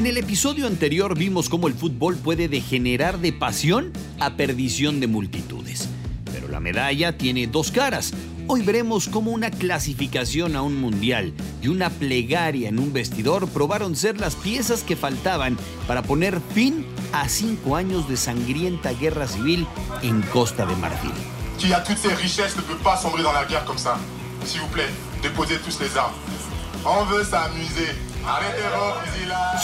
En el episodio anterior vimos cómo el fútbol puede degenerar de pasión a perdición de multitudes. Pero la medalla tiene dos caras. Hoy veremos cómo una clasificación a un mundial y una plegaria en un vestidor probaron ser las piezas que faltaban para poner fin a cinco años de sangrienta guerra civil en Costa de Marfil. Qui a ces richesses ne peut pas sombrer dans la guerre comme ça. S'il vous plaît, déposez tous les armes. On veut s'amuser.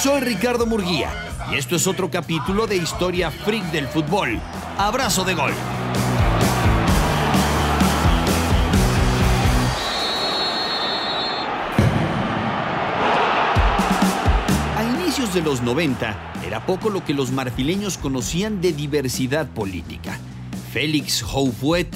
Soy Ricardo Murguía y esto es otro capítulo de Historia Freak del Fútbol. Abrazo de gol. A inicios de los 90 era poco lo que los marfileños conocían de diversidad política. Félix Houphouët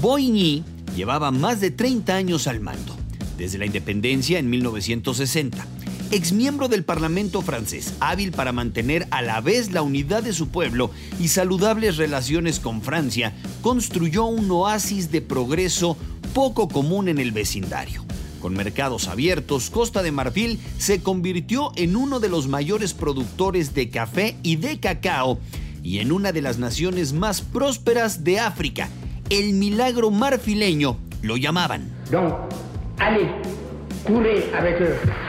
Boigny llevaba más de 30 años al mando, desde la independencia en 1960. Exmiembro del Parlamento francés, hábil para mantener a la vez la unidad de su pueblo y saludables relaciones con Francia, construyó un oasis de progreso poco común en el vecindario. Con mercados abiertos, Costa de Marfil se convirtió en uno de los mayores productores de café y de cacao y en una de las naciones más prósperas de África. El milagro marfileño lo llamaban. Donc, allez, courez avec eux.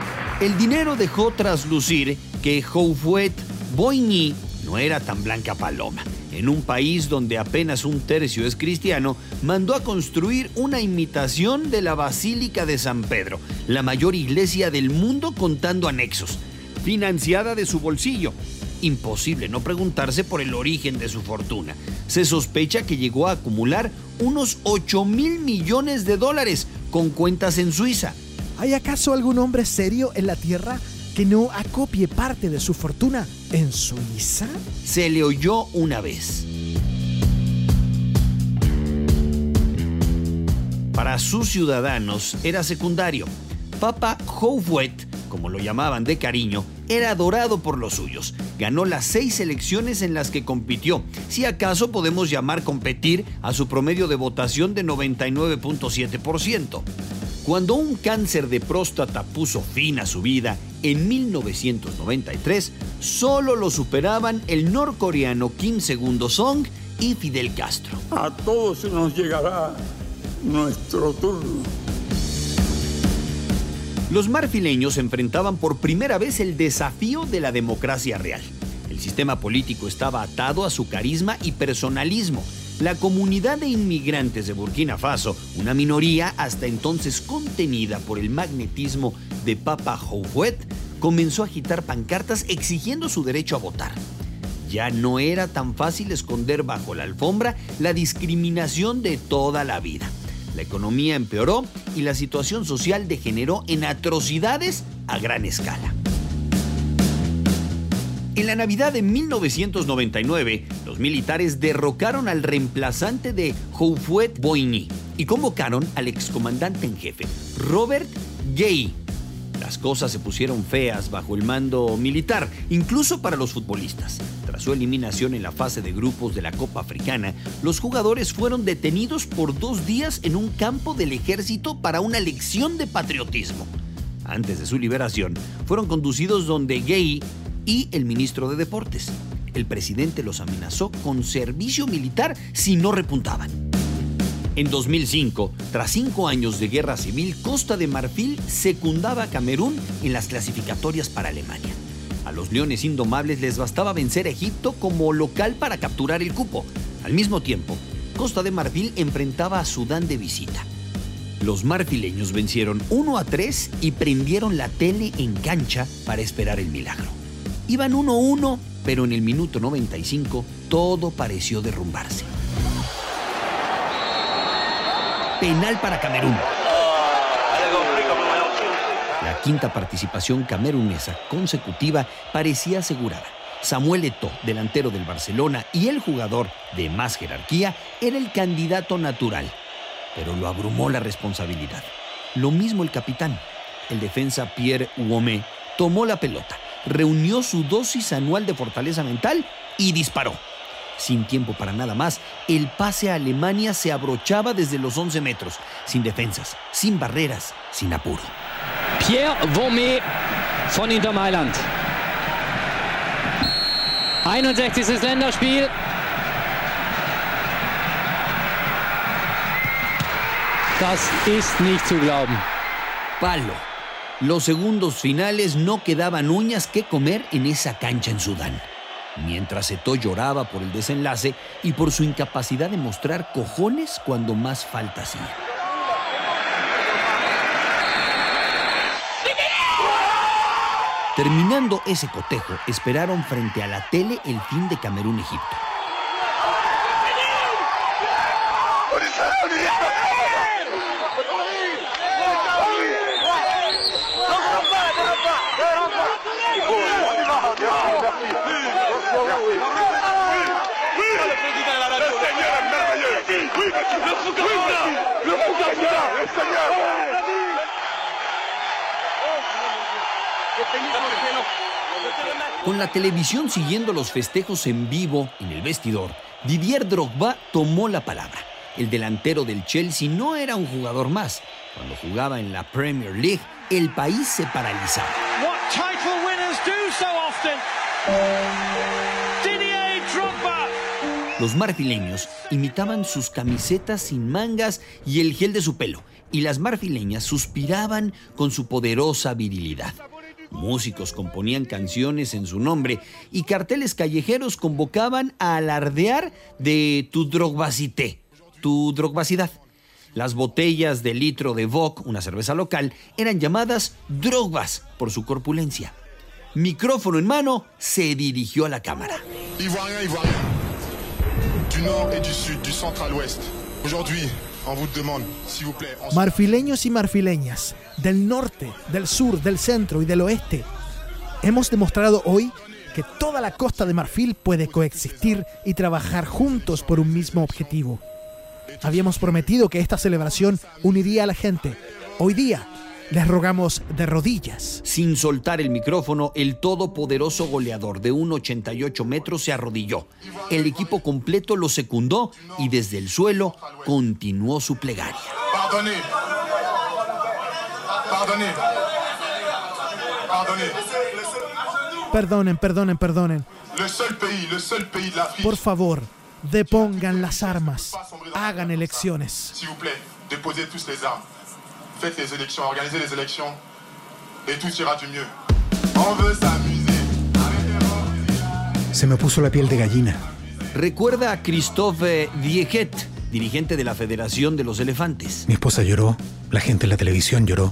El dinero dejó traslucir que Houphouët Boigny no era tan blanca paloma. En un país donde apenas un tercio es cristiano, mandó a construir una imitación de la Basílica de San Pedro, la mayor iglesia del mundo contando anexos, financiada de su bolsillo. Imposible no preguntarse por el origen de su fortuna. Se sospecha que llegó a acumular unos 8 mil millones de dólares con cuentas en Suiza. ¿Hay acaso algún hombre serio en la tierra que no acopie parte de su fortuna en Suiza? se le oyó una vez. Para sus ciudadanos era secundario. Papa Houphouët, como lo llamaban de cariño, era adorado por los suyos. Ganó las seis elecciones en las que compitió, si acaso podemos llamar competir a su promedio de votación de 99.7%. Cuando un cáncer de próstata puso fin a su vida en 1993, solo lo superaban el norcoreano Kim Il-sung y Fidel Castro. A todos nos llegará nuestro turno. Los marfileños enfrentaban por primera vez el desafío de la democracia real. El sistema político estaba atado a su carisma y personalismo. La comunidad de inmigrantes de Burkina Faso, una minoría hasta entonces contenida por el magnetismo de Papa Houphouët, comenzó a agitar pancartas exigiendo su derecho a votar. Ya no era tan fácil esconder bajo la alfombra la discriminación de toda la vida. La economía empeoró y la situación social degeneró en atrocidades a gran escala. En la Navidad de 1999, los militares derrocaron al reemplazante de Houphouët Boigny y convocaron al excomandante en jefe, Robert Gay. Las cosas se pusieron feas bajo el mando militar, incluso para los futbolistas. Tras su eliminación en la fase de grupos de la Copa Africana, los jugadores fueron detenidos por dos días en un campo del ejército para una lección de patriotismo. Antes de su liberación, fueron conducidos donde Gay y el ministro de Deportes. El presidente los amenazó con servicio militar si no repuntaban. En 2005, tras cinco años de guerra civil, Costa de Marfil secundaba a Camerún en las clasificatorias para Alemania. A los Leones Indomables les bastaba vencer a Egipto como local para capturar el cupo. Al mismo tiempo, Costa de Marfil enfrentaba a Sudán de visita. Los marfileños vencieron 1 a 3 y prendieron la tele en cancha para esperar el milagro. Iban 1-1, pero en el minuto 95 todo pareció derrumbarse. Penal para Camerún. La quinta participación camerunesa consecutiva parecía asegurada. Samuel Eto'o, delantero del Barcelona y el jugador de más jerarquía, era el candidato natural, pero lo abrumó la responsabilidad. Lo mismo el capitán. El defensa Pierre Ouomé tomó la pelota, reunió su dosis anual de fortaleza mental y disparó. Sin tiempo para nada más, el pase a Alemania se abrochaba desde los 11 metros, sin defensas, sin barreras, sin apuro. Pierre Vomé von Inter Mailand. 61. Länderspiel. Das ist nicht zu glauben. Palo. Los segundos finales no quedaban uñas que comer en esa cancha en Sudán. Mientras Eto'o lloraba por el desenlace y por su incapacidad de mostrar cojones cuando más falta hacía. Terminando ese cotejo, esperaron frente a la tele el fin de Camerún-Egipto. Con la televisión siguiendo los festejos en vivo en el vestidor, Didier Drogba tomó la palabra. El delantero del Chelsea no era un jugador más. Cuando jugaba en la Premier League, el país se paralizaba. Los marfileños imitaban sus camisetas sin mangas y el gel de su pelo, y las marfileñas suspiraban con su poderosa virilidad. Músicos componían canciones en su nombre y carteles callejeros convocaban a alardear de tu drogbacité, tu drogbacidad. Las botellas de litro de Vogue, una cerveza local, eran llamadas drogbas por su corpulencia. Micrófono en mano, se dirigió a la cámara. Du Marfileños y marfileñas, del norte, del sur, del centro y del oeste, hemos demostrado hoy que toda la costa de Marfil puede coexistir y trabajar juntos por un mismo objetivo. Habíamos prometido que esta celebración uniría a la gente. Hoy día les rogamos de rodillas. Sin soltar el micrófono, el todopoderoso goleador de 1,88 metros se arrodilló. El equipo completo lo secundó y desde el suelo continuó su plegaria. Pardonnez. Pardonnez. Pardonnez. Perdonen, perdonen, perdonen. Por favor, depongan las armas. Hagan elecciones. Faites les élections, organisez les élections. Et tout ira du mieux. On veut s'amuser. Se me puso la piel de gallina. Recuerda a Christophe Dieget, dirigente de la Federación de los Elefantes. Mi esposa lloró, la gente en la televisión lloró.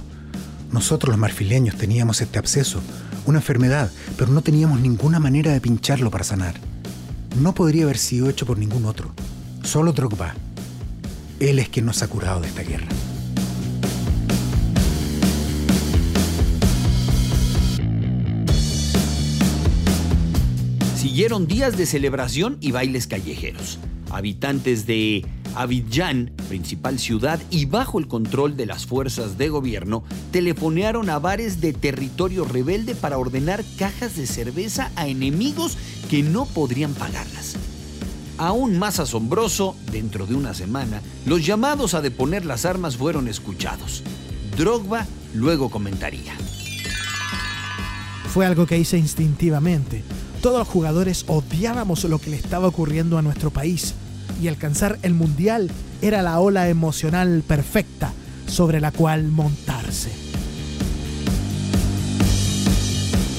Nosotros los marfileños teníamos este absceso, una enfermedad, pero no teníamos ninguna manera de pincharlo para sanar. No podría haber sido hecho por ningún otro, solo Drogba. Él es quien nos ha curado de esta guerra. Siguieron días de celebración y bailes callejeros. Habitantes de Abidjan, principal ciudad, y bajo el control de las fuerzas de gobierno, telefonearon a bares de territorio rebelde para ordenar cajas de cerveza a enemigos que no podrían pagarlas. Aún más asombroso, dentro de una semana, los llamados a deponer las armas fueron escuchados. Drogba luego comentaría. Fue algo que hice instintivamente. Todos los jugadores odiábamos lo que le estaba ocurriendo a nuestro país y alcanzar el mundial era la ola emocional perfecta sobre la cual montarse.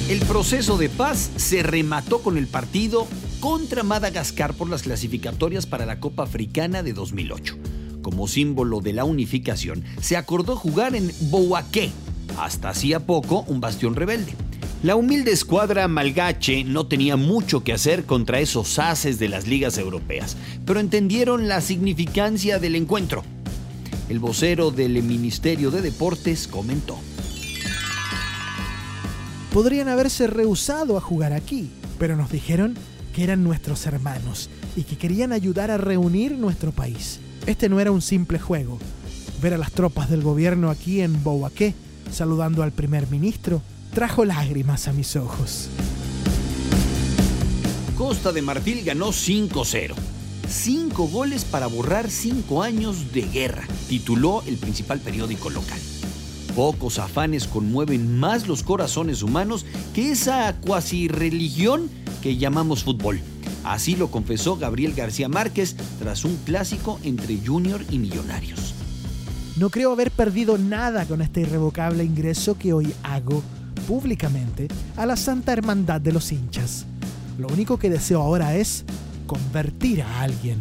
El proceso de paz se remató con el partido contra Madagascar por las clasificatorias para la Copa Africana de 2008. Como símbolo de la unificación, se acordó jugar en Bouaké, hasta hacía poco un bastión rebelde. La humilde escuadra malgache no tenía mucho que hacer contra esos haces de las ligas europeas, pero entendieron la significancia del encuentro. El vocero del Ministerio de Deportes comentó. Podrían haberse rehusado a jugar aquí, pero nos dijeron que eran nuestros hermanos y que querían ayudar a reunir nuestro país. Este no era un simple juego. Ver a las tropas del gobierno aquí en Bouaké saludando al primer ministro trajo lágrimas a mis ojos. Costa de Marfil ganó 5-0. Cinco goles para borrar cinco años de guerra, tituló el principal periódico local. Pocos afanes conmueven más los corazones humanos que esa cuasi religión que llamamos fútbol. Así lo confesó Gabriel García Márquez tras un clásico entre Junior y Millonarios. No creo haber perdido nada con este irrevocable ingreso que hoy hago públicamente a la Santa Hermandad de los hinchas. Lo único que deseo ahora es convertir a alguien.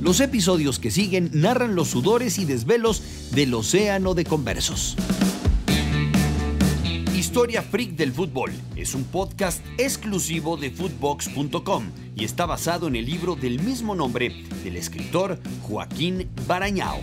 Los episodios que siguen narran los sudores y desvelos del océano de conversos. Historia Freak del Fútbol es un podcast exclusivo de footbox.com y está basado en el libro del mismo nombre del escritor Joaquín Barañao.